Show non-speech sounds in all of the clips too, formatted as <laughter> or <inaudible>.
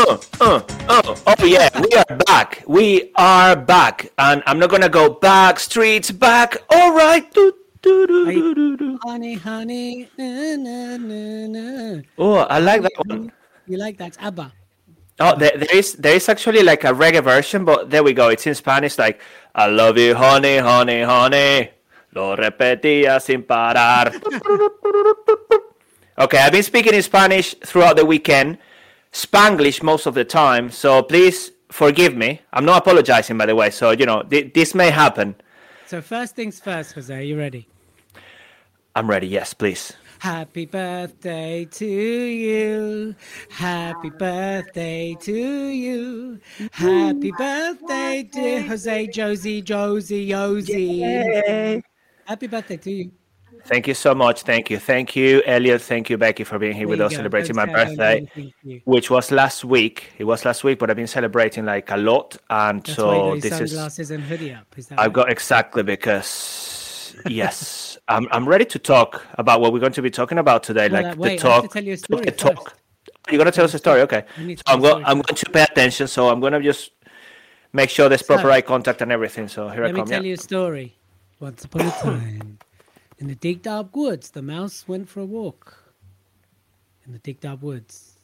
Oh, oh, oh, oh, yeah, we are back. We are back. And I'm not going to go back, streets back. All right. Do, do, do, do, do, do. Honey, honey. Na, na, na, na. Oh, I like that one. You like that? ABBA. Oh, there, there is there is actually like a reggae version, but there we go. It's in Spanish, like I love you, honey, honey, honey. Lo repetía sin parar. <laughs> okay, I've been speaking in Spanish throughout the weekend, Spanglish most of the time. So please forgive me. I'm not apologizing, by the way. So you know th- this may happen. So first things first, Jose. Are you ready? I'm ready. Yes, please. Happy birthday to you. Happy birthday to you. Happy birthday, dear Jose, Josie, Josie, Josie. Happy birthday to you. Thank you so much. Thank you. Thank you, Elliot. Thank you, Becky, for being here There with us go. celebrating my birthday, which was last week. It was last week, but I've been celebrating like a lot. And That's so this is. sunglasses and hoodie up. Is that I've right? got exactly because, yes, I'm, I'm ready to talk about what we're going to be talking about today. Well, like uh, the wait, I have talk. tell you a story the talk. You're going to tell us a story? Okay. So I'm, go- I'm going to pay attention. So I'm going to just make sure there's proper So- eye contact and everything. So here I come. Let me tell yeah. you a story. Once upon a <coughs> time, in the digged up woods, the mouse went for a walk. In the digged up woods.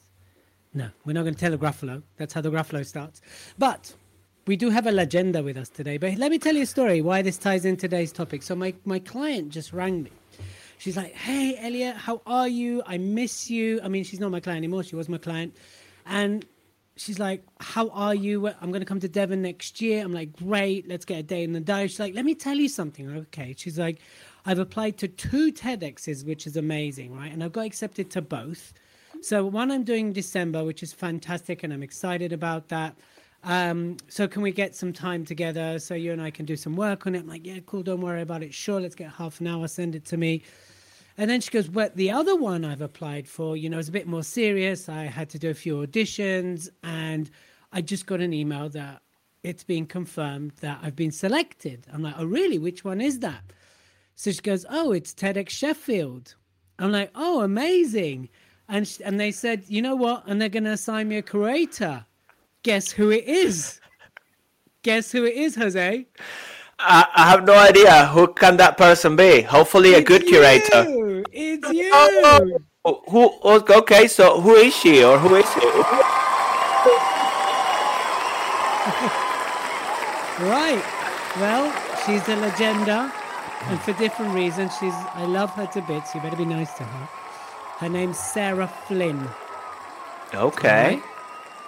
No, we're not going to tell a Gruffalo. That's how the Gruffalo starts. But we do have a legenda with us today. But let me tell you a story why this ties in today's topic. So my, my client just rang me. She's like, "Hey, Elliot, how are you? I miss you." I mean, she's not my client anymore. She was my client, and she's like, "How are you? I'm going to come to Devon next year." I'm like, "Great, let's get a day in the diary." She's like, "Let me tell you something." Okay. She's like, "I've applied to two TEDx's, which is amazing, right? And I've got accepted to both. So one I'm doing in December, which is fantastic, and I'm excited about that." Um, so can we get some time together so you and I can do some work on it? I'm like, yeah, cool, don't worry about it. Sure, let's get half an hour, send it to me. And then she goes, Well, the other one I've applied for, you know, is a bit more serious. I had to do a few auditions and I just got an email that it's been confirmed that I've been selected. I'm like, Oh, really? Which one is that? So she goes, Oh, it's TEDx Sheffield. I'm like, Oh, amazing. And, sh- and they said, You know what? And they're going to assign me a curator. Guess who it is? Guess who it is, Jose? I, I have no idea who can that person be. Hopefully, a good It's curator. you! It's <laughs> you! Oh, who? oh, Okay, so who is she or who is he? <laughs> Right. Well, she's a legenda, and for different reasons. She's. I love her to bits. You better be nice to her. Her name's Sarah Flynn. Okay. Right?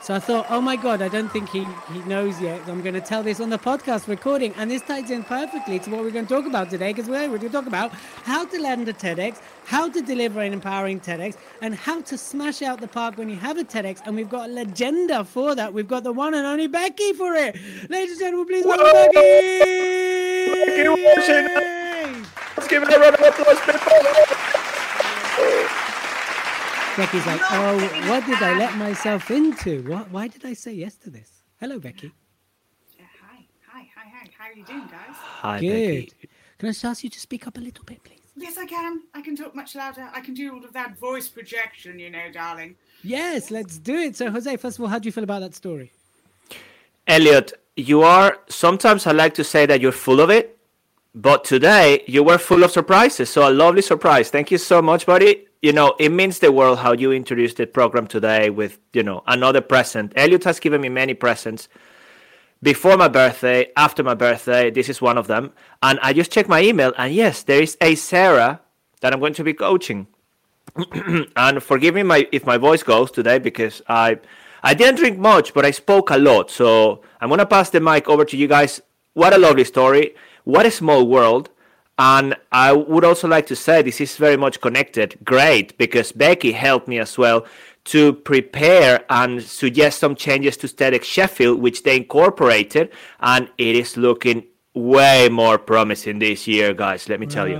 So I thought, oh my god, I don't think he, he knows yet. I'm going to tell this on the podcast recording, and this ties in perfectly to what we're going to talk about today. Because we're going to talk about how to land a TEDx, how to deliver an empowering TEDx, and how to smash out the park when you have a TEDx. And we've got a legenda for that. We've got the one and only Becky for it. Ladies and gentlemen, please welcome Becky. Becky Washington. Let's give it a round of applause, people. Becky's like, oh, what did I let myself into? What? Why did I say yes to this? Hello, Becky. Yeah, hi, hi, hi, hi. How are you doing, guys? Hi, Good. Becky. Can I just ask you to speak up a little bit, please? Yes, I can. I can talk much louder. I can do all of that voice projection, you know, darling. Yes, let's do it. So, Jose, first of all, how do you feel about that story? Elliot, you are. Sometimes I like to say that you're full of it, but today you were full of surprises. So a lovely surprise. Thank you so much, buddy. You know, it means the world how you introduced the program today with, you know, another present. Elliot has given me many presents before my birthday, after my birthday. This is one of them. And I just checked my email, and yes, there is a Sarah that I'm going to be coaching. <clears throat> and forgive me my if my voice goes today because I I didn't drink much, but I spoke a lot. So I'm gonna pass the mic over to you guys. What a lovely story! What a small world! And I would also like to say this is very much connected. Great, because Becky helped me as well to prepare and suggest some changes to TEDx Sheffield, which they incorporated, and it is looking way more promising this year, guys. Let me tell you.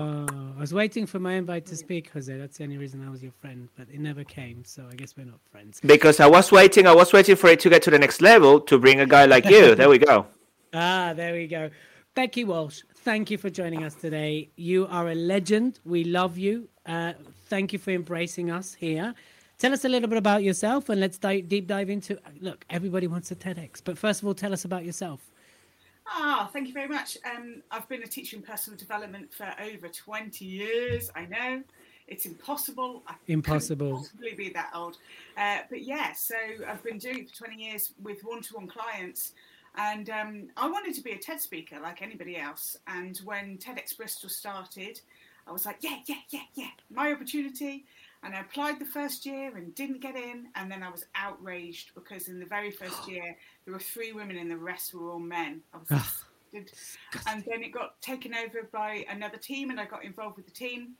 I was waiting for my invite to speak, Jose. That's the only reason I was your friend, but it never came, so I guess we're not friends. Because I was waiting, I was waiting for it to get to the next level to bring a guy like you. there we go. <laughs> Ah, there we go. Becky Walsh, thank you for joining us today. You are a legend. We love you. Uh, thank you for embracing us here. Tell us a little bit about yourself and let's dive, deep dive into. Look, everybody wants a TEDx, but first of all, tell us about yourself. Ah, thank you very much. Um, I've been a teacher in personal development for over 20 years. I know it's impossible. I Impossible. Possibly be that old. Uh, but yeah, so I've been doing it for 20 years with one-to-one clients, and um, I wanted to be a TED speaker like anybody else. And when TEDx Bristol started, I was like, yeah, yeah, yeah, yeah, my opportunity. And I applied the first year and didn't get in. And then I was outraged because in the very first <gasps> year, there were three women and the rest were all men. I was disgusted. And then it got taken over by another team, and I got involved with the team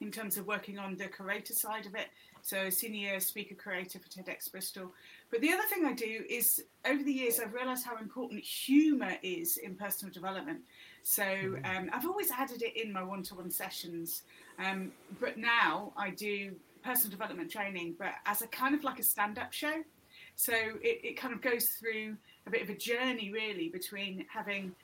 in terms of working on the creator side of it. So, senior speaker creator for TEDx Bristol. But the other thing I do is over the years, I've realised how important humour is in personal development. So, um, I've always added it in my one to one sessions. Um, but now I do personal development training, but as a kind of like a stand up show. So, it, it kind of goes through a bit of a journey, really, between having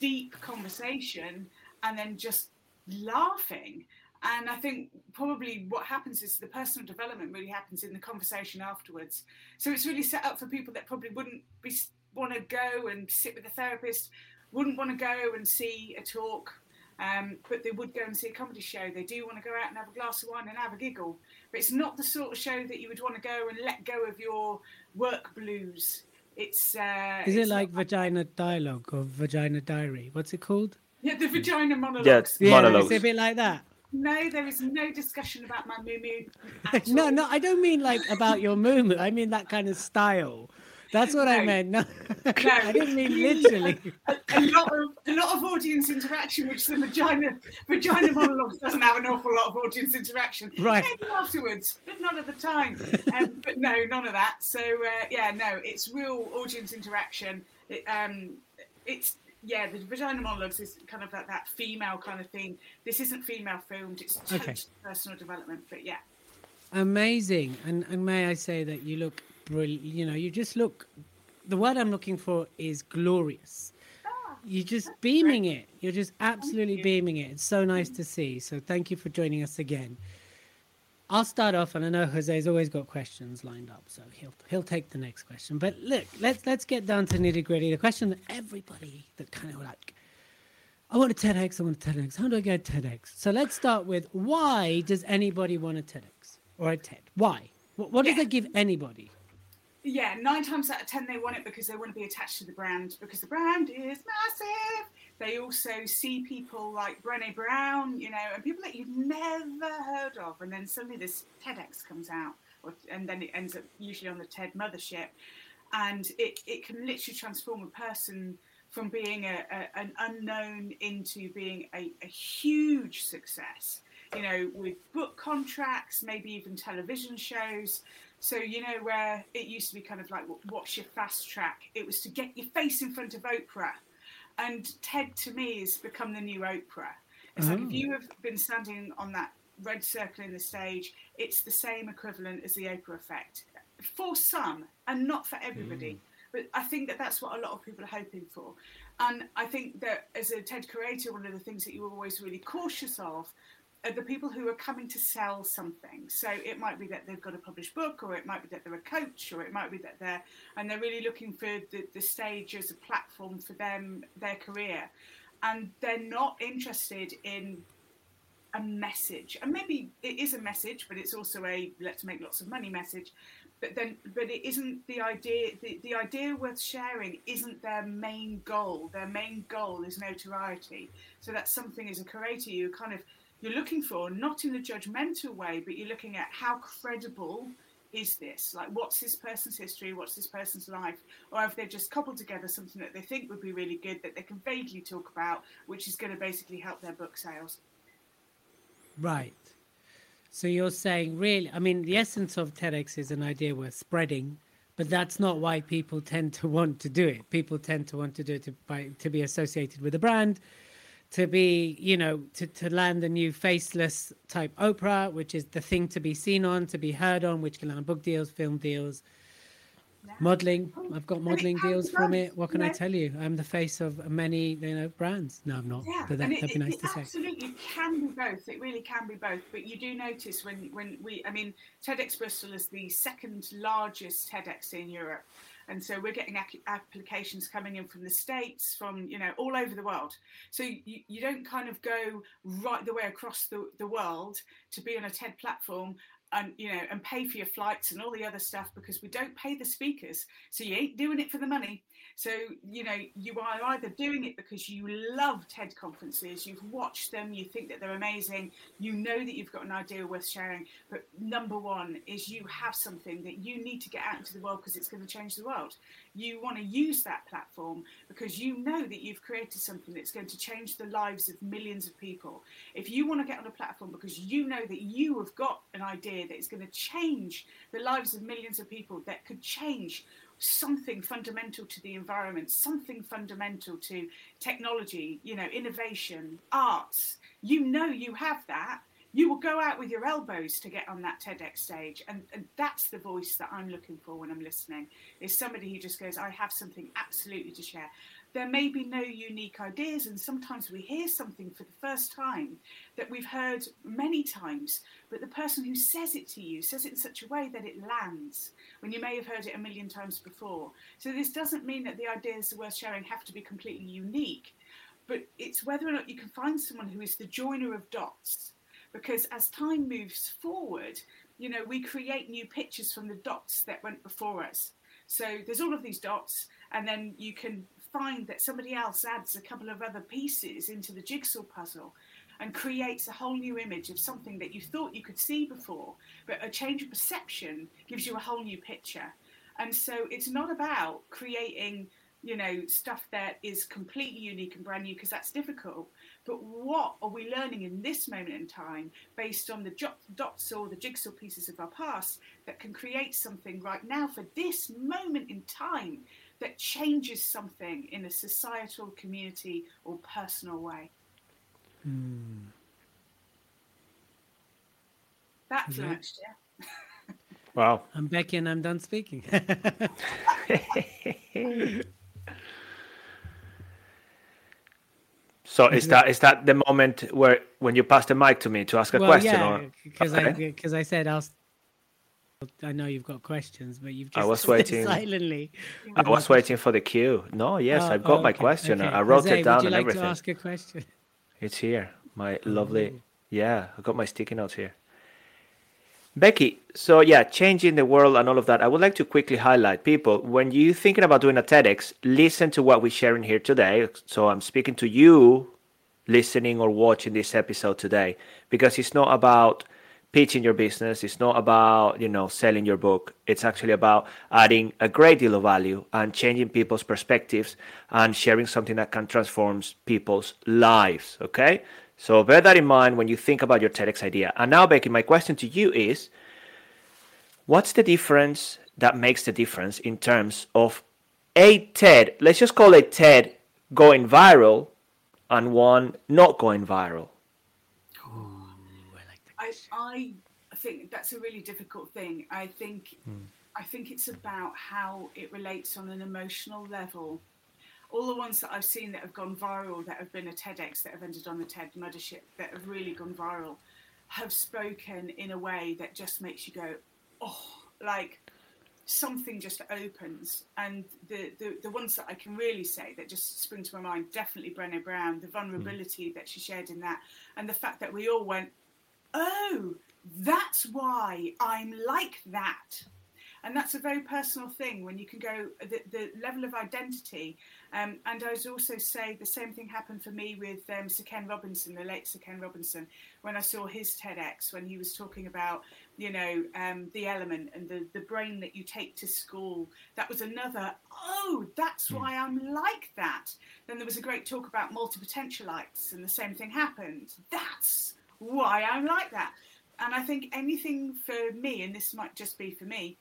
deep conversation and then just laughing. And I think probably what happens is the personal development really happens in the conversation afterwards. So it's really set up for people that probably wouldn't be want to go and sit with a therapist, wouldn't want to go and see a talk, um, but they would go and see a comedy show. They do want to go out and have a glass of wine and have a giggle, but it's not the sort of show that you would want to go and let go of your work blues. It's uh, Is it's it like not- vagina dialogue or vagina diary? What's it called? yeah the vagina monologues? Yeah, Yeah, Monologues. it's a bit like that. No, there is no discussion about my moo moo. <laughs> No, no, I don't mean like about your movement. I mean that kind of style. That's what I meant. <laughs> No, I didn't mean literally. a lot of a lot of audience interaction, which the vagina vagina monologues doesn't have an awful lot of audience interaction. Right. Maybe afterwards, but not at the time. Um, but no, none of that. So uh, yeah, no, it's real audience interaction. It, um, it's yeah, the vagina monologues is kind of like that female kind of thing. This isn't female filmed. It's Okay. personal development. But yeah, Amazing. And and may I say that you look brilliant. You know, you just look. The word I'm looking for is glorious. Ah, You're just beaming it. You're just absolutely beaming it. It's so nice mm-hmm. to see. So thank you for joining us again. I'll start off, and I know Jose's always got questions lined up, so he'll he'll take the next question. But look, let's let's get down to nitty gritty. The question that everybody that kind of like, I want a TEDx. I want a TEDx. How do I get a TEDx? So let's start with why does anybody want a TEDx or a TED? Why? What, what does Yeah. it give anybody? yeah, nine times out of ten they want it because they want to be attached to the brand because the brand is massive. They also see people like Brené Brown, you know, and people that you've never heard of, and then suddenly this TEDx comes out, or, and then it ends up usually on the TED mothership, and it, it can literally transform a person from being a, a, an unknown into being a, a huge success. You know, with book contracts, maybe even television shows. So you know where it used to be kind of like what's your fast track? It was to get your face in front of Oprah, and TED to me has become the new Oprah. It's like Oh. if you have been standing on that red circle in the stage, it's the same equivalent as the Oprah effect for some and not for everybody. Mm. But I think that that's what a lot of people are hoping for. And I think that as a TED creator, one of the things that you're always really cautious of are the people who are coming to sell something. So it might be that they've got a published book, or it might be that they're a coach, or it might be that they're and they're really looking for the, the stage as a platform for them, their career. And they're not interested in a message. And maybe it is a message, but it's also a let's make lots of money message. But then but it isn't the idea the, the idea worth sharing isn't their main goal. Their main goal is notoriety. So that's something as a creator you kind of you're looking for, not in a judgmental way, but you're looking at how credible is this? Like, what's this person's history? What's this person's life? Or have they just cobbled together something that they think would be really good that they can vaguely talk about, which is going to basically help their book sales? Right. So you're saying, really? I mean, the essence of TEDx is an idea worth spreading, but that's not why people tend to want to do it. People tend to want to do it to, by, to be associated with a brand, to be, you know, to, to land a new faceless type Oprah, which is the thing to be seen on, to be heard on, which can land book deals, film deals, modeling. Oh, I've got modeling deals from it. What can I tell you? I'm the face of many, you know, brands. No, I'm not. Yeah, but that, it, that'd be nice it to say. absolutely can be both. It really can be both. But you do notice when when we, I mean, TEDx Bristol is the second largest TEDx in Europe. And so we're getting ac- applications coming in from the states, from you know all over the world. So you, you don't kind of go right the way across the, the world to be on a TED platform and you know and pay for your flights and all the other stuff because we don't pay the speakers so you ain't doing it for the money so you know you are either doing it because you love ted conferences you've watched them you think that they're amazing you know that you've got an idea worth sharing but number one is you have something that you need to get out into the world because it's going to change the world. You want to use that platform because you know that you've created something that's going to change the lives of millions of people. If you want to get on a platform because you know that you have got an idea that is going to change the lives of millions of people that could change something fundamental to the environment, something fundamental to technology, you know, innovation, arts. You know you have that. You will go out with your elbows to get on that TEDx stage. And, and that's the voice that I'm looking for when I'm listening, is somebody who just goes, I have something absolutely to share there may be no unique ideas, and sometimes we hear something for the first time that we've heard many times, but the person who says it to you says it in such a way that it lands when you may have heard it a million times before. So, this doesn't mean that the ideas worth sharing have to be completely unique, but it's whether or not you can find someone who is the joiner of dots. Because as time moves forward, you know, we create new pictures from the dots that went before us. So there's all of these dots, and then you can find that somebody else adds a couple of other pieces into the jigsaw puzzle and creates a whole new image of something that you thought you could see before, but a change of perception gives you a whole new picture. And so it's not about creating, you know, stuff that is completely unique and brand new because that's difficult. But what are we learning in this moment in time based on the dots or the jigsaw pieces of our past that can create something right now for this moment in time that changes something in a societal, community, or personal way. Hmm. That's Yeah. much, yeah. Wow. I'm Becky and I'm done speaking. <laughs> So is <laughs> that is that the moment where when you pass the mic to me to ask a well, question? yeah, or because I Okay. because I said I'll. I know you've got questions, but you've I just was waiting. silently. I was waiting for the cue. No, yes, Oh, I've got oh, my question. okay. I wrote Jose, it down Would you and like everything. to ask a question? It's here. My lovely. Oh. Yeah, I got my sticky notes here. Becky, so yeah, changing the world and all of that. I would like to quickly highlight people when you're thinking about doing a TEDx, listen to what we're sharing here today. So I'm speaking to you listening or watching this episode today because it's not about pitching your business, it's not about, you know, selling your book. It's actually about adding a great deal of value and changing people's perspectives and sharing something that can transform people's lives, okay? So bear that in mind when you think about your TEDx idea. And now, Becky, my question to you is what's the difference that makes the difference in terms of a TED, let's just call it TED going viral and one not going viral? I, I think that's a really difficult thing. I think hmm. I think it's about how it relates on an emotional level. All the ones that I've seen that have gone viral, that have been a TEDx, that have ended on the TED Mothership, that have really gone viral, have spoken in a way that just makes you go, oh, like something just opens. And the, the, the ones that I can really say that just spring to my mind, definitely Brené Brown, the hmm. vulnerability that she shared in that, and the fact that we all went, oh, that's why I'm like that. And that's a very personal thing when you can go the, the level of identity. Um, and I would also say the same thing happened for me with um, Sir Ken Robinson, the late Sir Ken Robinson, when I saw his TEDx when he was talking about, you know, um, the element and the, the brain that you take to school. That was another, oh, that's why I'm like that. Then there was a great talk about multi potentialites, and the same thing happened. That's why I'm like that. and I think anything for me, and this might just be for me,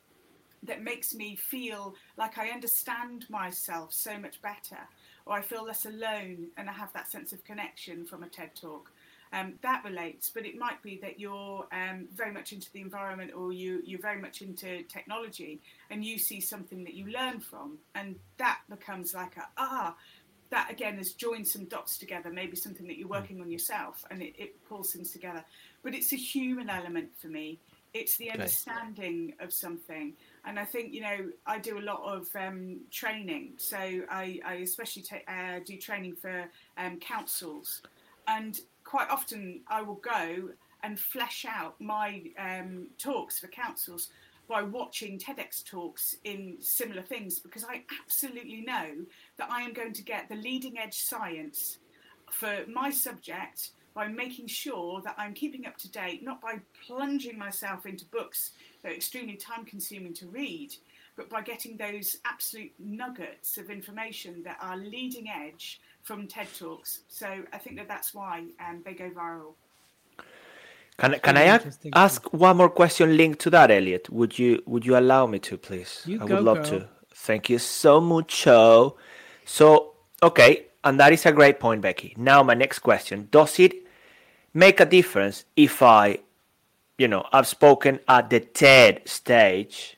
that makes me feel like I understand myself so much better, or I feel less alone and I have that sense of connection from a TED talk. Um, that relates, but it might be that you're um, very much into the environment or you, you're very much into technology and you see something that you learn from, and that becomes like a ah, that again has joined some dots together, maybe something that you're hmm. working on yourself, and it, it pulls things together. But it's a human element for me. It's the understanding okay. of something. And I think, you know, I do a lot of um, training. So I, I especially ta- uh, do training for um, councils. And quite often I will go and flesh out my um, talks for councils by watching TEDx talks in similar things because I absolutely know that I am going to get the leading edge science for my subject by making sure that I'm keeping up to date, not by plunging myself into books that are extremely time consuming to read, but by getting those absolute nuggets of information that are leading edge from TED Talks. So I think that that's why um, they go viral. Can, can I ask one more question linked to that, Elliot? Would you would you allow me to, please? You I go, would love girl. to. Thank you so much. So, okay, and that is a great point, Becky. Now, my next question: Does it make a difference if I, you know, I've spoken at the TED stage,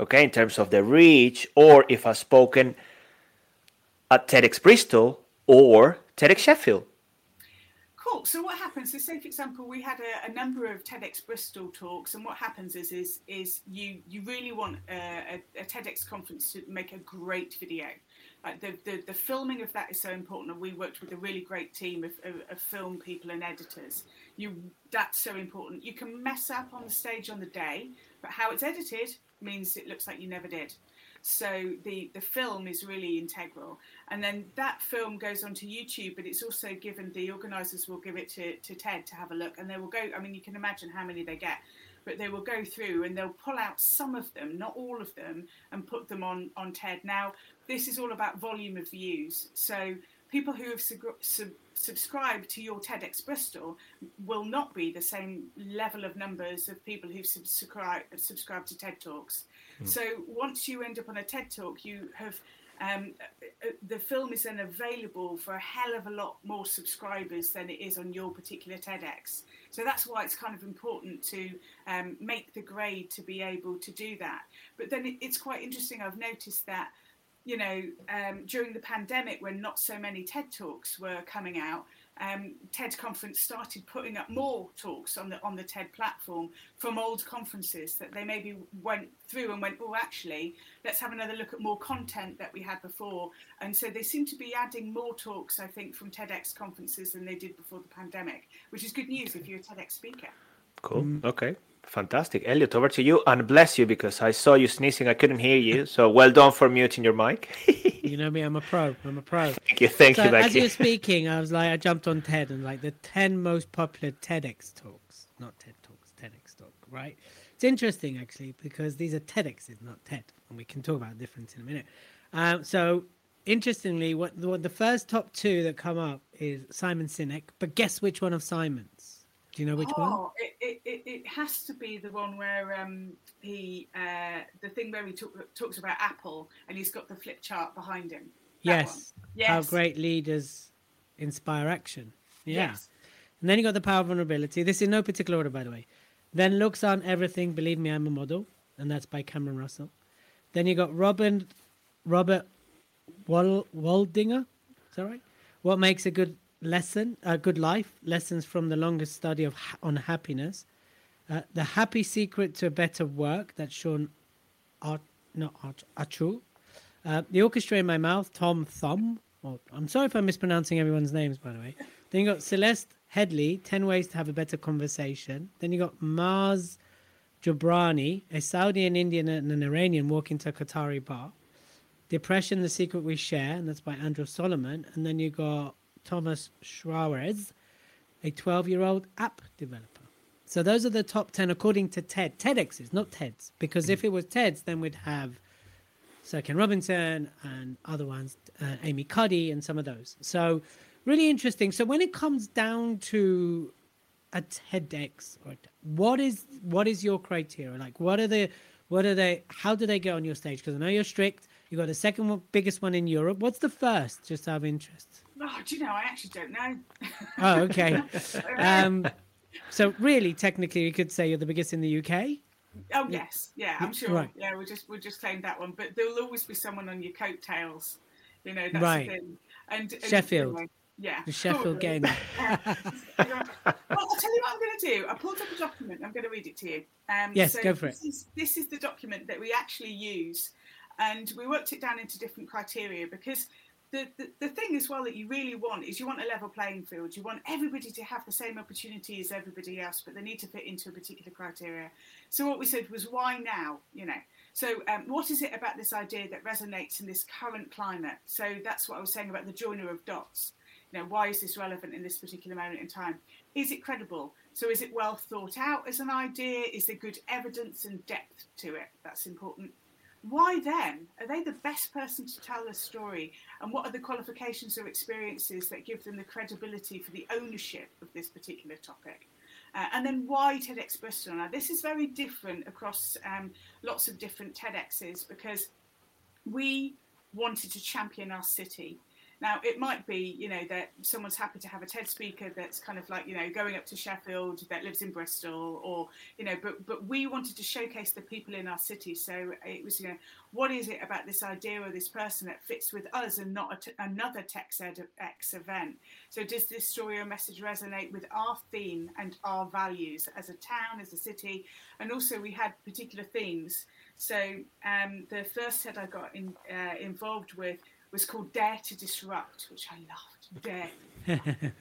okay, in terms of the reach, or if I've spoken at TEDx Bristol or TEDx Sheffield? Cool. So what happens? So say, for example, we had a, a, number of TEDx Bristol talks, and what happens is is is you you really want a, a, a TEDx conference to make a great video. Like the, the, the filming of that is so important, and we worked with a really great team of, of, of film people and editors. You that's so important. You can mess up on the stage on the day, but how it's edited means it looks like you never did. So the the film is really integral, and then that film goes onto YouTube, but it's also given the organisers will give it to, to TED to have a look, and they will go. I mean, you can imagine how many they get, but they will go through and they'll pull out some of them, not all of them, and put them on on TED. Now this is all about volume of views, so people who have sub- sub- subscribed to your TEDx Bristol will not be the same level of numbers of people who've subscribed subscribed to TED Talks. Mm. So once you end up on a TED Talk, you have um, uh, uh, the film is then available for a hell of a lot more subscribers than it is on your particular TEDx. So that's why it's kind of important to um, make the grade to be able to do that. But then it, it's quite interesting. I've noticed that you know, um, during the pandemic when not so many TED Talks were coming out, um, TED conference started putting up more talks on the on the TED platform from old conferences that they maybe went through and went, oh, actually, let's have another look at more content that we had before. And so they seem to be adding more talks, I think, from TEDx conferences than they did before the pandemic, which is good news if you're a TEDx speaker. Cool. Mm. Okay. Fantastic. Elliot, over to you. And bless you because I saw you sneezing. I couldn't hear you. So well done for muting your mic. <laughs> you know me, I'm a pro. I'm a pro. Thank you. Thank so you, Becky. As you were <laughs> speaking, I was like, I jumped on TED and like the 10 most popular TEDx talks, not TED Talks, TEDx talk, right? It's interesting actually because these are TEDx's, not TED. And we can talk about the difference in a minute. Um, so interestingly, what, what the first top two that come up is Simon Sinek, but guess which one of Simon's? Do you know which oh, one? It, it, it has to be the one where um, he, uh, the thing where he talk, talks about Apple and he's got the flip chart behind him. Yes. yes. How great leaders inspire action. Yeah. Yes. And then you got the power of vulnerability. This is no particular order, by the way. Then looks on everything. Believe me, I'm a model, and that's by Cameron Russell. Then you got Robin, Robert Wal, Waldinger. Is that right? What makes a good lesson, a good life, lessons from the longest study of on happiness. Uh, the happy secret to a better work. That's Sean Art, not Art, Attrell. Uh, the orchestra in my mouth. Tom Thum. Well, I'm sorry if I'm mispronouncing everyone's names, by the way. Then you got Celeste Headlee. Ten ways to have a better conversation. Then you got Maz Jobrani, a Saudi, an Indian, and an Iranian walk into a Qatari bar. Depression, the secret we share, and that's by Andrew Solomon. And then you got Thomas Schwartz, a 12 year old app developer. So those are the top 10 according to TED. TEDx is not TED's, because if it was TED's, then we'd have Sir Ken Robinson and other ones, uh, Amy Cuddy and some of those. So really interesting. So when it comes down to a TEDx or what is what is your criteria? Like, what are the what are they? How do they get on your stage? Because I know you're strict. You got the second biggest one in Europe. What's the first? Just out of interest. Oh, do you know? I actually don't know. oh, okay. <laughs> um, so really, technically, you could say you're the biggest in the UK. Oh yes, yeah, I'm sure. Right. Yeah, we'll just we'll just claim that one. But there'll always be someone on your coattails. You know, that's right. the thing. And, and Sheffield. Anyway, yeah. The Sheffield <laughs> game. <laughs> well, I'll tell you what I'm going to do. I pulled up a document. I'm going to read it to you. Um, yes, so go for this it. Is, this is the document that we actually use. And we worked it down into different criteria because the, the, thing as well that you really want is you want a level playing field. You want everybody to have the same opportunity as everybody else, but they need to fit into a particular criteria. So what we said was, why now? You know, so, um, what is it about this idea that resonates in this current climate? So, that's what I was saying about the joiner of dots. You know, why is this relevant in this particular moment in time? Is it credible? So, is it well thought out as an idea? Is there good evidence and depth to it? That's important. Why then? Are they the best person to tell the story? And what are the qualifications or experiences that give them the credibility for the ownership of this particular topic? Uh, and then why TEDx Bristol? Now, this is very different across um, lots of different TEDx's because we wanted to champion our city. Now, it might be, you know, that someone's happy to have a TED speaker that's kind of like, you know, going up to Sheffield that lives in Bristol, or, you know, but but we wanted to showcase the people in our city. So it was, you know, what is it about this idea or this person that fits with us and not another TEDx event? So does this story or message resonate with our theme and our values as a town, as a city? And also we had particular themes. So um, the first TED I got in, uh, involved with was called Dare to Disrupt, which I loved. Dare. <laughs>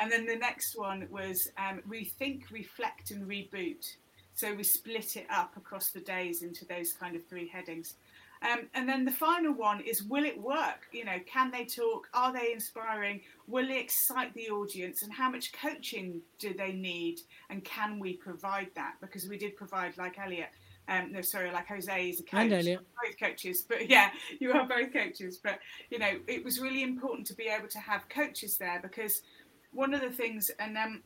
and then the next one was um, Rethink, Reflect, and Reboot. So we split it up across the days into those kind of three headings. Um, and then the final one is Will it work? You know, can they talk? Are they inspiring? Will it excite the audience? And how much coaching do they need? And can we provide that? Because we did provide, like Elliot, um, no, sorry, like Jose is a coach. Both coaches, but <laughs> yeah, you are both coaches. But you know, it was really important to be able to have coaches there because one of the things, and um,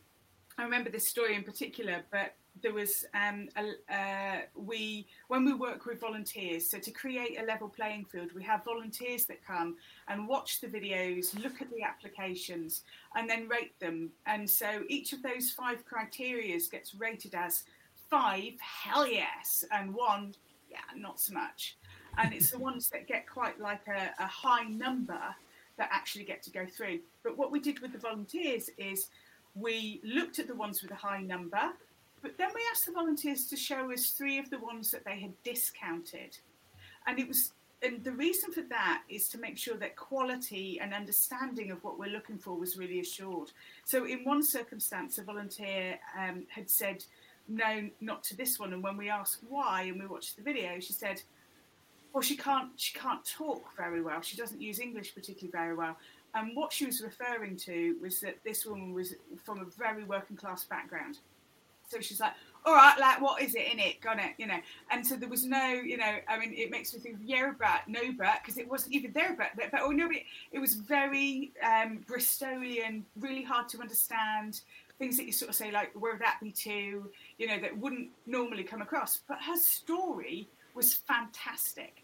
I remember this story in particular, but there was um, a, uh, we when we work with volunteers. So to create a level playing field, we have volunteers that come and watch the videos, look at the applications, and then rate them. And so each of those five criterias gets rated as five, hell yes, and one, yeah, not so much. And it's the <laughs> ones that get quite like a, a high number that actually get to go through. But what we did with the volunteers is we looked at the ones with a high number, but then we asked the volunteers to show us three of the ones that they had discounted. And it was and the reason for that is to make sure that quality and understanding of what we're looking for was really assured. So, in one circumstance, a volunteer um, had said, no, not to this one. And when we asked why, and we watched the video, she said, "Well, she can't. She can't talk very well. She doesn't use English particularly very well." And what she was referring to was that this woman was from a very working class background. So she's like, all right, like, what is it in it? Got it, you know. And so there was no, you know, I mean, it makes me think of no, but because it wasn't even there, but, but, oh no, it was very um, Bristolian, really hard to understand things that you sort of say like where would that be to? You know that wouldn't normally come across. But her story was fantastic.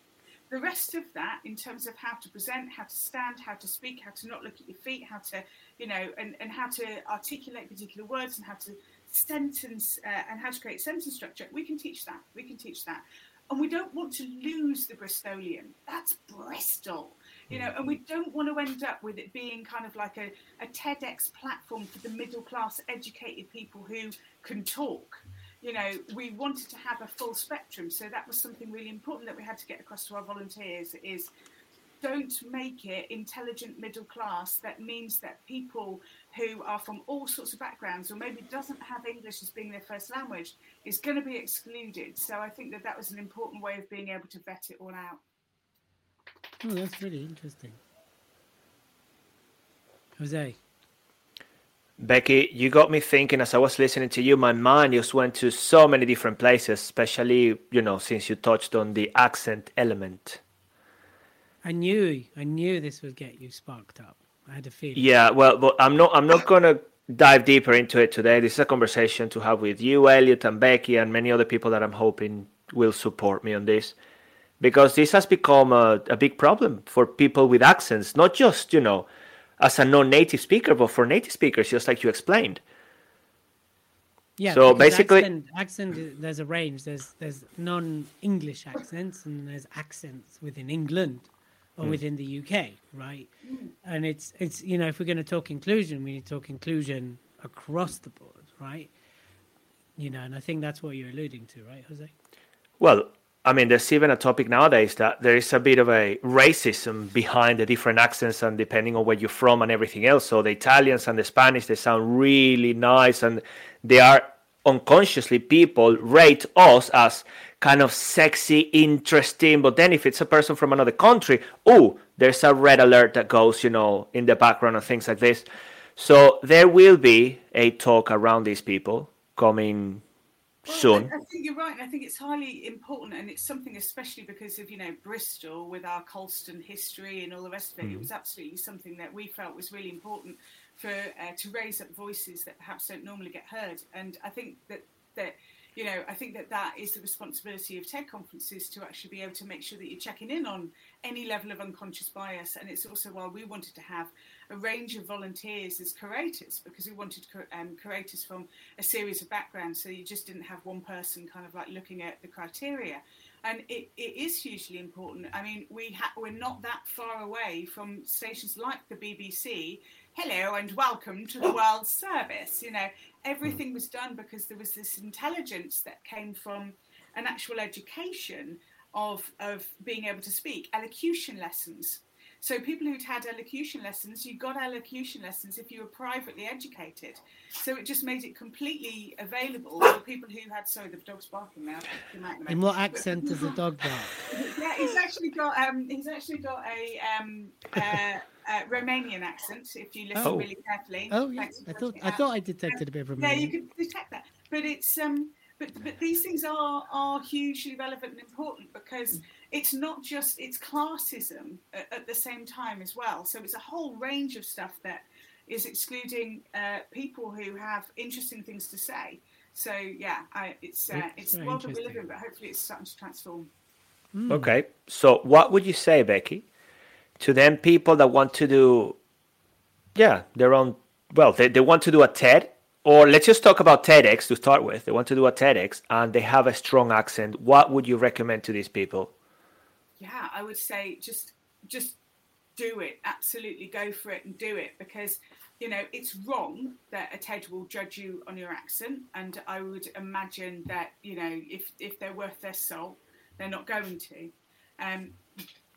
The rest of that in terms of how to present how to stand how to speak how to not look at your feet how to you know and, and how to articulate particular words and how to sentence uh, and how to create sentence structure we can teach that. We can teach that. And we don't want to lose the bristolian. That's bristol you know, and we don't want to end up with it being kind of like a, a TEDx platform for the middle class educated people who can talk. You know, we wanted to have a full spectrum, so that was something really important that we had to get across to our volunteers is don't make it intelligent middle class. That means that people who are from all sorts of backgrounds or maybe doesn't have english as being their first language is going to be excluded. So i think that that was an important way of being able to vet it all out Oh, that's really interesting. Jose. Becky, you got me thinking as I was listening to you. My mind just went to so many different places, especially, you know, since you touched on the accent element. I knew, I knew this would get you sparked up. I had a feeling. Yeah, well, but I'm not, I'm not gonna dive deeper into it today. This is a conversation to have with you, Elliot, and Becky, and many other people that I'm hoping will support me on this. Because this has become a, a big problem for people with accents, not just, you know, as a non native speaker, but for native speakers, just like you explained. Yeah. So basically- accent, accent is- there's a range. There's there's non-English accents and there's accents within England or hmm. within the UK, right? And it's it's you know if we're going to talk inclusion, we need to talk inclusion across the board, right? You know, and I think that's what you're alluding to, right, Jose? Well, I mean, there's even a topic nowadays that there is a bit of a racism behind the different accents and depending on where you're from and everything else. So the Italians and the Spanish, they sound really nice and they are unconsciously people rate us as kind of sexy, interesting. But then if it's a person from another country, oh, there's a red alert that goes, you know, in the background and things like this. So there will be a talk around these people coming Well, soon. I, I think you're right. and I think it's highly important, and it's something especially because of you know Bristol with our Colston history and all the rest of it. It was absolutely something that we felt was really important for uh, to raise up voices that perhaps don't normally get heard. And I think that that you know I think that that is the responsibility of TED conferences to actually be able to make sure that you're checking in on any level of unconscious bias. And it's also why we wanted to have a range of volunteers as curators because we wanted um, curators from a series of backgrounds so you just didn't have one person kind of like looking at the criteria. And it, it is hugely important. I mean we ha- we're not that far away from stations like the bbc hello and welcome to the <laughs> world service you know. Everything was done because there was this intelligence that came from an actual education of of being able to speak elocution lessons so people who'd had elocution lessons, you got elocution lessons if you were privately educated. So it just made it completely available for people who had. Sorry, the dog's barking now. You might know. In what accent does the <laughs> dog bark? Yeah, he's actually got um, he's actually got a um, uh, uh, Romanian accent. If you listen Oh. really carefully. Oh yeah, I thought I thought I detected a bit of Yeah, you Romanian. could detect that, but it's um, but but these things are are hugely relevant and important because it's not just it's classism at, at the same time as well. So it's a whole range of stuff that is excluding uh, people who have interesting things to say. So yeah, I, it's uh, That's it's the world that we live in, but hopefully it's starting to transform. Okay. So what would you say, Becky, to them people that want to do yeah, their own well, they, they want to do a TED or let's just talk about TEDx to start with. They want to do a TEDx and they have a strong accent. What would you recommend to these people? Yeah i would say just just do it. Absolutely go for it and do it because you know it's wrong that a ted will judge you on your accent. And i would imagine that you know if if they're worth their salt they're not going to. Um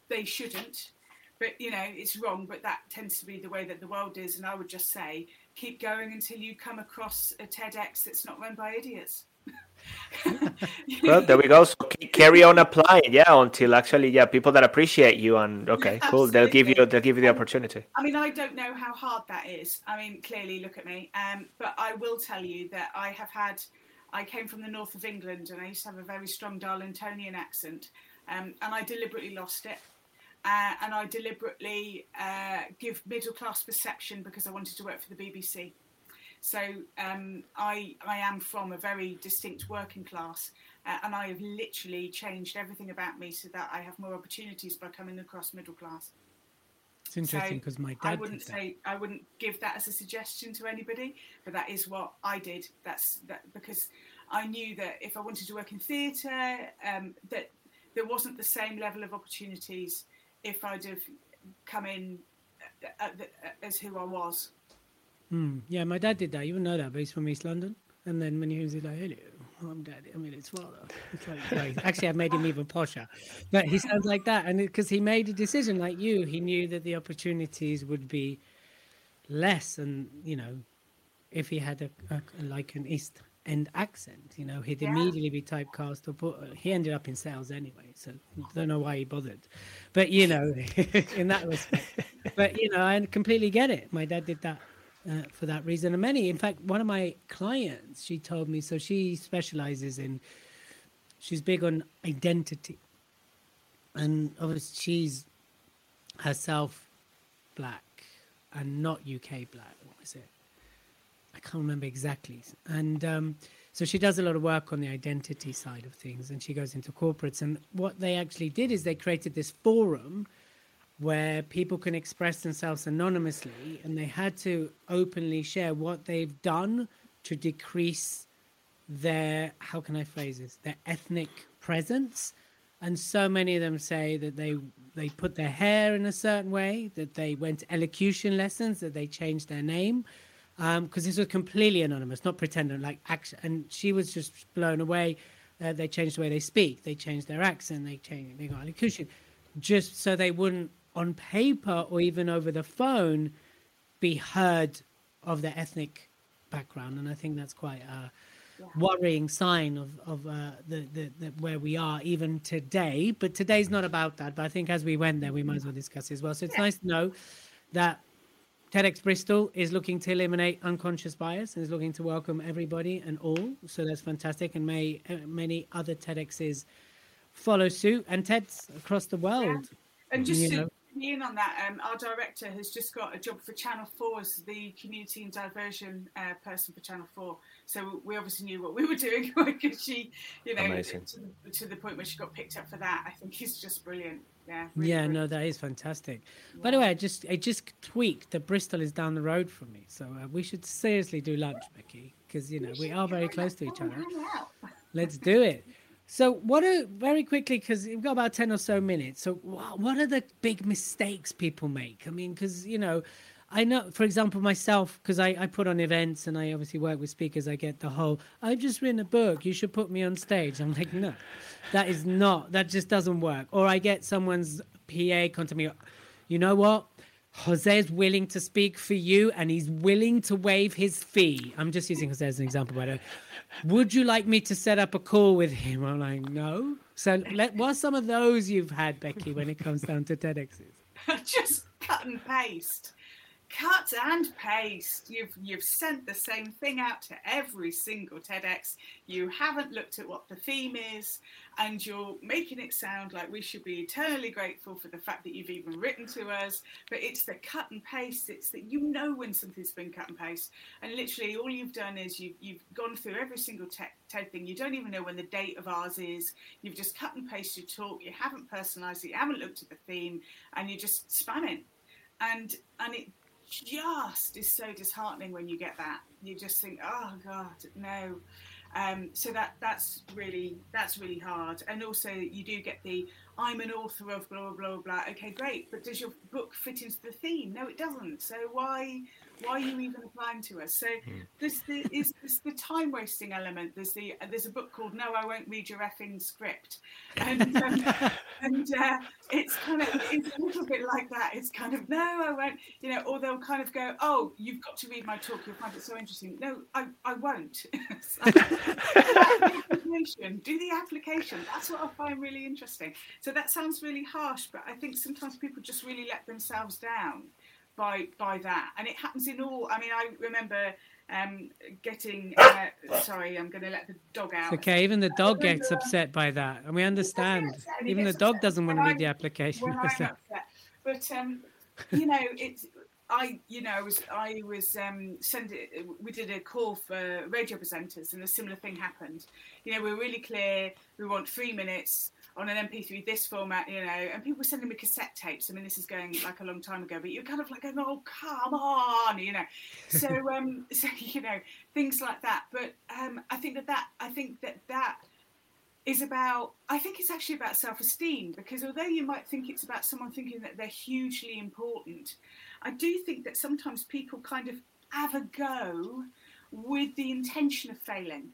they shouldn't. But you know it's wrong but that tends to be the way that the world is. And i would just say keep going until you come across a tedx that's not run by idiots <laughs> Well, there we go. So carry on applying, yeah, until actually, yeah, people that appreciate you and okay, cool. They'll give you they'll give you the opportunity. I mean, I don't know how hard that is. I mean, clearly, look at me. Um, but I will tell you that I have had. I came from the north of England, and I used to have a very strong Darlingtonian accent, um, and I deliberately lost it. Uh, and I deliberately uh, give middle class perception because I wanted to work for the BBC. So um, I I am from a very distinct working class, uh, and I have literally changed everything about me so that I have more opportunities by coming across middle class. It's interesting So, because my I wouldn't say I wouldn't give that as a suggestion to anybody, but that is what I did. That's that because I knew that if I wanted to work in theatre, um, that there wasn't the same level of opportunities if I'd have come in uh, at the, as who I was. Hmm. Yeah, my dad did that. You wouldn't know that, but he's from East London. And then when he was like, hello, I'm daddy. I mean, it's father. It's like, like- actually, I made him even posher. But he sounds like that. And because he made a decision like you, he knew that the opportunities would be less. And, you know, if he had a, a like an East End accent, you know, he'd Yeah. immediately be typecast or put. He ended up in sales anyway. So I don't know why he bothered. But, you know, <laughs> in that respect. But, you know, I completely get it. My dad did that uh, for that reason. And many, in fact, one of my clients, she told me, so she specializes in, she's big on identity. And obviously, she's herself black and not UK black. What was it? I can't remember exactly. And um, so she does a lot of work on the identity side of things, and she goes into corporates. And what they actually did is they created this forum where people can express themselves anonymously, and they had to openly share what they've done to decrease their how can I phrase this their ethnic presence. And so many of them say that they they put their hair in a certain way, that they went to elocution lessons, that they changed their name, because um, this was completely anonymous, not pretending like action. And she was just blown away. Uh, they changed the way they speak, they changed their accent, they changed they got elocution, just so they wouldn't on paper or even over the phone be heard of their ethnic background. And I think that's quite a yeah. worrying sign of of uh, the, the, the where we are even today. But today's not about that. But I think as we went there, we might as well discuss it as well. So it's yeah. nice to know that TEDx Bristol is looking to eliminate unconscious bias and is looking to welcome everybody and all. So that's fantastic, and may uh, many other TEDx's follow suit and TEDs across the world. Yeah. And just to, in on that, um, our director has just got a job for Channel 4 as the community and diversion uh, person for Channel 4. So we obviously knew what we were doing <laughs> because she, you know, to the, to the, point where she got picked up for that. I think is just brilliant. Yeah. Really yeah, no, that is fantastic. Yeah. By the way, I just I just tweaked that Bristol is down the road from me, so uh, we should seriously do lunch, Becky, because you know we, we are very close to each other. Let's do it. So, what are very quickly because we've got about ten or so minutes. So, what are the big mistakes people make? I mean, because you know, I know, for example, myself, because I, I put on events and I obviously work with speakers. I get the whole, I've just written a book. You should put me on stage. I'm like, no, that is not. That just doesn't work. Or I get someone's PA contact me. You know what? Jose is willing to speak for you and he's willing to waive his fee. I'm just using Jose as an example, by the way. Would you like me to set up a call with him? I'm like, no. So, let, what are some of those you've had, Becky, when it comes down to TEDx's? <laughs> just cut and paste cut and paste. You've you've sent the same thing out to every single TEDx. You haven't looked at what the theme is, and you're making it sound like we should be eternally grateful for the fact that you've even written to us. But it's the cut and paste. It's that you know when something's been cut and paste, and literally all you've done is you've you've gone through every single TED thing. You don't even know when the date of ours is. You've just cut and pasted your talk. You haven't personalised it. You haven't looked at the theme, and you're just spamming and and it just is so disheartening when you get that. You just think, oh God, no. Um, so that that's really that's really hard. And also you do get the I'm an author of blah blah blah blah. Okay, great, but does your book fit into the theme? No, it doesn't. So why why are you even applying to us? So mm. there's the is there's the time wasting element. There's the there's a book called No, I won't read your effing script, and um, <laughs> and uh, it's kind of it's a little bit like that. It's kind of no, I won't. You know, or they'll kind of go, oh, you've got to read my talk. You'll find it so interesting. No, I I won't. <laughs> do the <laughs> application. Do the application. That's what I find really interesting. So that sounds really harsh, but I think sometimes people just really let themselves down by by that, and it happens in all. I mean, I remember um, getting. Uh, sorry, I'm going to let the dog out. Okay, even the dog gets upset by that, and we understand. Even the dog doesn't want to read the application. <laughs> But um, you know, it's. I, you know, I was I was um, sending. We did a call for radio presenters, and a similar thing happened. You know, we're really clear. We want three minutes on an MP3 this format, you know, and people were sending me cassette tapes. I mean, this is going like a long time ago, but you're kind of like oh, come on, you know. So, <laughs> um, <laughs> so you know, things like that. But um, I think that that I think that that is about. I think it's actually about self-esteem because although you might think it's about someone thinking that they're hugely important, I do think that sometimes people kind of have a go with the intention of failing.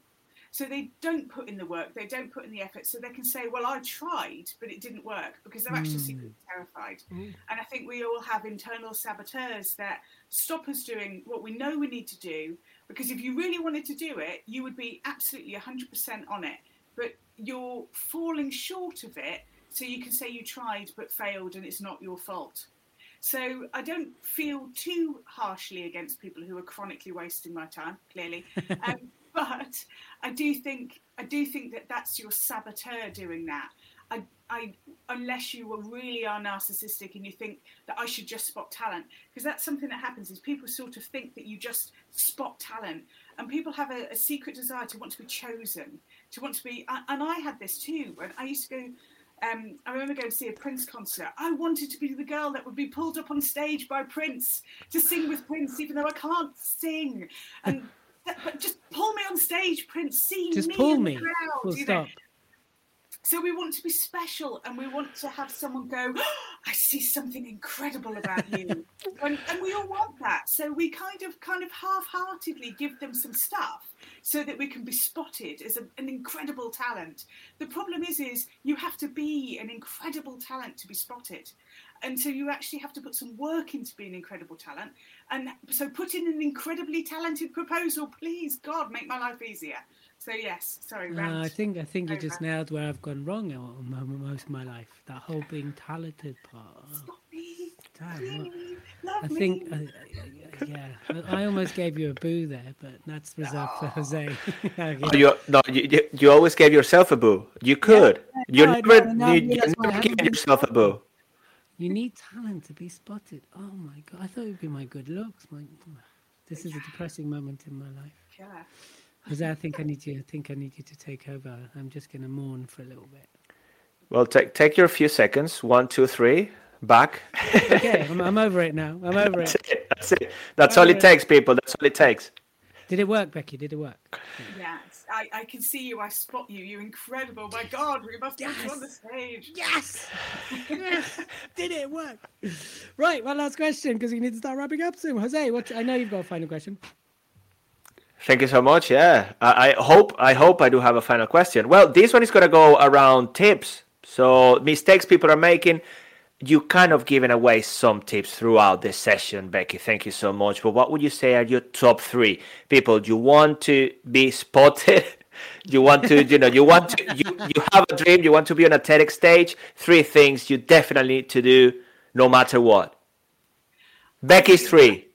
So they don't put in the work, they don't put in the effort, so they can say, "Well, I tried, but it didn't work," because they're actually mm. secretly terrified. Mm. And I think we all have internal saboteurs that stop us doing what we know we need to do. Because if you really wanted to do it, you would be absolutely 100% on it. But you're falling short of it, so you can say you tried but failed, and it's not your fault. So I don't feel too harshly against people who are chronically wasting my time. Clearly, <laughs> um, <laughs> but I do think I do think that that's your saboteur doing that. I, I, unless you were really are narcissistic and you think that I should just spot talent, because that's something that happens is people sort of think that you just spot talent, and people have a, a secret desire to want to be chosen, to want to be. And I had this too. When I used to go um, I remember going to see a Prince concert. I wanted to be the girl that would be pulled up on stage by Prince to sing with Prince, even though I can't sing. And but <laughs> just pull me on stage, Prince. See just me pull in me. the crowd. You know? stop. So we want to be special, and we want to have someone go, oh, "I see something incredible about you," <laughs> and, and we all want that. So we kind of, kind of half-heartedly give them some stuff so that we can be spotted as a, an incredible talent. The problem is, is you have to be an incredible talent to be spotted, and so you actually have to put some work into being incredible talent. And so put in an incredibly talented proposal, please, God, make my life easier. So yes, sorry, rant. Uh, I think I think you just nailed where I've gone wrong in mo- most of my life. That whole being talented part. Stop me, Damn, please, love I me. think, uh, uh, yeah, I I almost gave you a boo there, but that's reserved for Jose. <laughs> Okay. Oh, you, no, you, you, you always gave yourself a boo. You could. you no, never, no, no, you, you that's never haven't gave yourself a boo. You need talent to be spotted. Oh my god! I thought it'd be my good looks. My, this is a depressing moment in my life. Yeah. Jose, I think I need you. I think I need you to take over. I'm just gonna mourn for a little bit. Well, take take your few seconds. One, two, three. Back. Okay, I'm, I'm over it now. I'm over <laughs> That's it. it. That's it. That's all it takes, people. That's all it takes. Did it work, Becky? Did it work? Yeah, it's- I, I can see you. I spot you. You're incredible. My God, we must put you on the Yes. stage. Yes! yes! <laughs> Did it work? Right, one last question because we need to start wrapping up soon. Jose, what? I know you've got a final question. Thank you so much. Yeah, I, I hope I hope I do have a final question. Well, this one is gonna go around tips. So mistakes people are making. You kind of given away some tips throughout this session, Becky. Thank you so much. But what would you say are your top three people you want to be spotted? <laughs> You want to, you know, you want to, you, you have a dream. You want to be on a TEDx stage. Three things you definitely need to do, no matter what. Becky's three.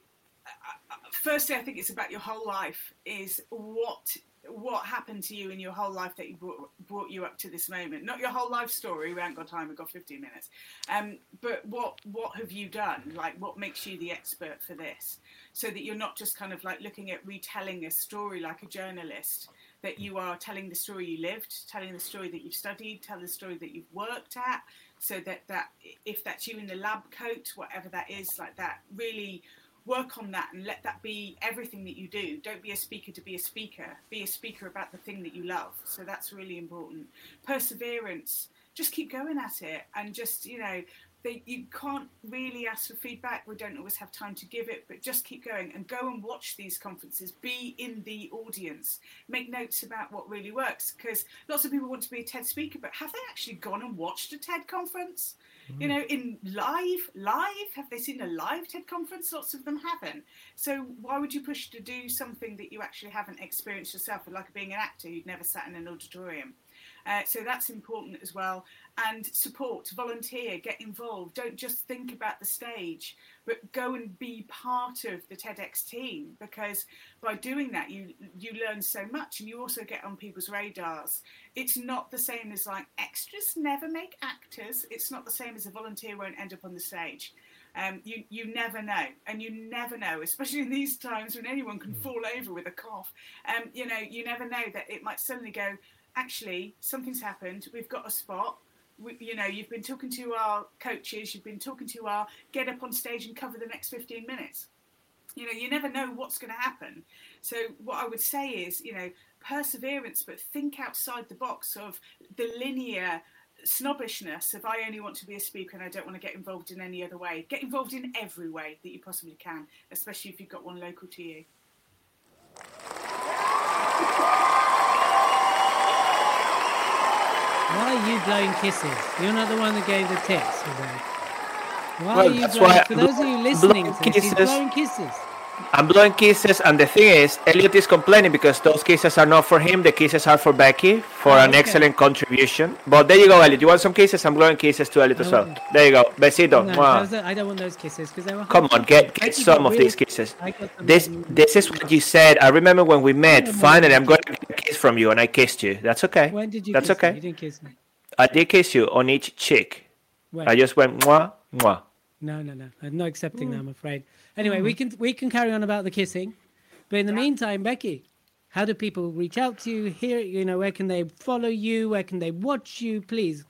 Uh, uh, uh, firstly, I think it's about your whole life. Is what what happened to you in your whole life that you brought, brought you up to this moment? Not your whole life story. We haven't got time. We've got 15 minutes. Um, but what what have you done? Like, what makes you the expert for this? So that you're not just kind of like looking at retelling a story like a journalist. That you are telling the story you lived, telling the story that you've studied, telling the story that you've worked at. So that that if that's you in the lab coat, whatever that is, like that, really work on that and let that be everything that you do. Don't be a speaker to be a speaker. Be a speaker about the thing that you love. So that's really important. Perseverance. Just keep going at it and just, you know, they, you can't really ask for feedback. We don't always have time to give it, but just keep going and go and watch these conferences. Be in the audience. Make notes about what really works because lots of people want to be a TED speaker, but have they actually gone and watched a TED conference? You know, in live, live, have they seen a live TED conference? Lots of them haven't. So why would you push to do something that you actually haven't experienced yourself, like being an actor who'd never sat in an auditorium? Uh, so that's important as well. And support, volunteer, get involved. Don't just think about the stage, but go and be part of the TEDx team because by doing that, you you learn so much, and you also get on people's radars. It's not the same as like extras never make actors. It's not the same as a volunteer won't end up on the stage. Um, you you never know, and you never know, especially in these times when anyone can fall over with a cough. Um, you know, you never know that it might suddenly go. Actually, something's happened. We've got a spot. You know, you've been talking to our coaches. You've been talking to our get up on stage and cover the next fifteen minutes. You know, you never know what's going to happen. So what I would say is, you know, perseverance, but think outside the box of the linear snobbishness of I only want to be a speaker and I don't want to get involved in any other way. Get involved in every way that you possibly can, especially if you've got one local to you. Why are you blowing kisses? You're not the one that gave the tips. Why Well, are you blowing? why For those of you listening to this, kisses. blowing kisses. I'm blowing kisses, and the thing is, Elliot is complaining because those kisses are not for him. The kisses are for Becky for Oh, an okay. excellent contribution. But there you go, Elliot. You want some kisses? I'm blowing kisses to Elliot as well. There you go. Besito. No, those I don't want those kisses because they were. Come on, get get some of really- these kisses. I got some This this is what you said. I remember when we met. Finally, I'm going to kiss from you, and I kissed you. That's okay. When did you? That's kiss me? okay. You didn't kiss me. I did kiss you on each cheek. Wait. I just went mwah mwah. No, no, no. I'm not accepting that. I'm mm. afraid. Anyway, we mm. can we can carry on about the kissing, but in the meantime, Becky, how do people reach out to you? Here, you know, where can they follow you? Where can they watch you? Please,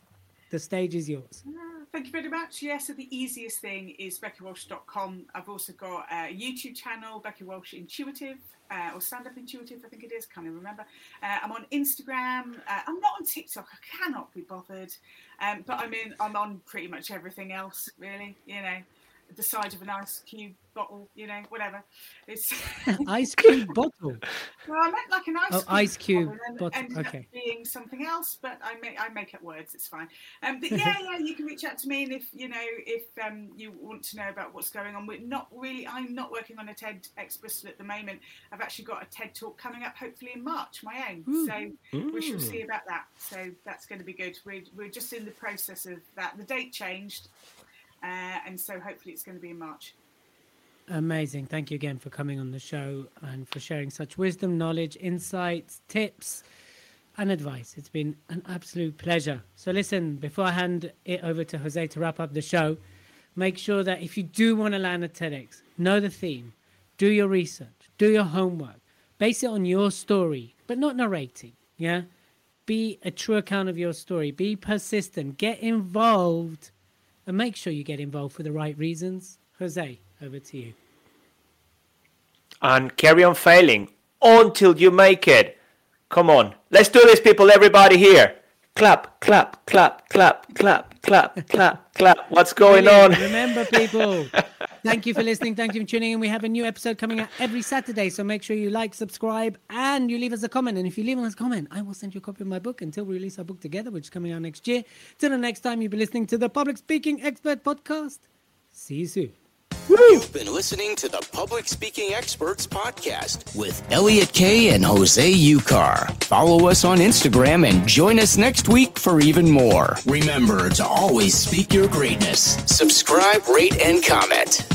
the stage is yours. Thank you very much. Yeah, so the easiest thing is beckywalsh.com. I've also got a YouTube channel, Becky Walsh Intuitive, uh, or Stand Up Intuitive, I think it is, can't even remember. Uh, I'm on Instagram. Uh, I'm not on TikTok. I cannot be bothered. Um, but I mean. I'm on pretty much everything else, really. You know, the side of an ice cube bottle. You know, whatever. It's <laughs> <laughs> Ice cube bottle. well, I meant like an ice Oh, cube. ice cube bottle and bottle, ended up okay. being something else, but I make I make up words. It's fine. Um, but <laughs> yeah, yeah, you can reach out to me, and if you know if um, you want to know about what's going on, we're not really. I'm not working on a TED Bristol at the moment. I've actually got a TED talk coming up, hopefully in March, my own. So we shall see about that. So that's going to be good. We're we're just in the process of that. The date changed, Uh, and so hopefully it's going to be in March. Amazing. Thank you again for coming on the show and for sharing such wisdom, knowledge, insights, tips, and advice. It's been an absolute pleasure. So, listen, before I hand it over to Jose to wrap up the show, make sure that if you do want to land a TEDx, know the theme, do your research, do your homework, base it on your story, but not narrating. Yeah? Be a true account of your story, be persistent, get involved, and make sure you get involved for the right reasons. Jose, over to you. And carry on failing until you make it. Come on. Let's do this, people, everybody here. Clap, clap, clap, clap, clap, clap, clap, clap. What's going Brilliant. on? Remember, people. <laughs> thank you for listening. Thank you for tuning in. We have a new episode coming out every Saturday. So make sure you like, subscribe, and you leave us a comment. And if you leave us a comment, I will send you a copy of my book until we release our book together, which is coming out next year. Till the next time, you'll be listening to the Public Speaking Expert Podcast. See you soon. You've been listening to the Public Speaking Experts Podcast with Elliot Kay and Jose Ucar. Follow us on Instagram and join us next week for even more. Remember to always speak your greatness. Subscribe, rate, and comment.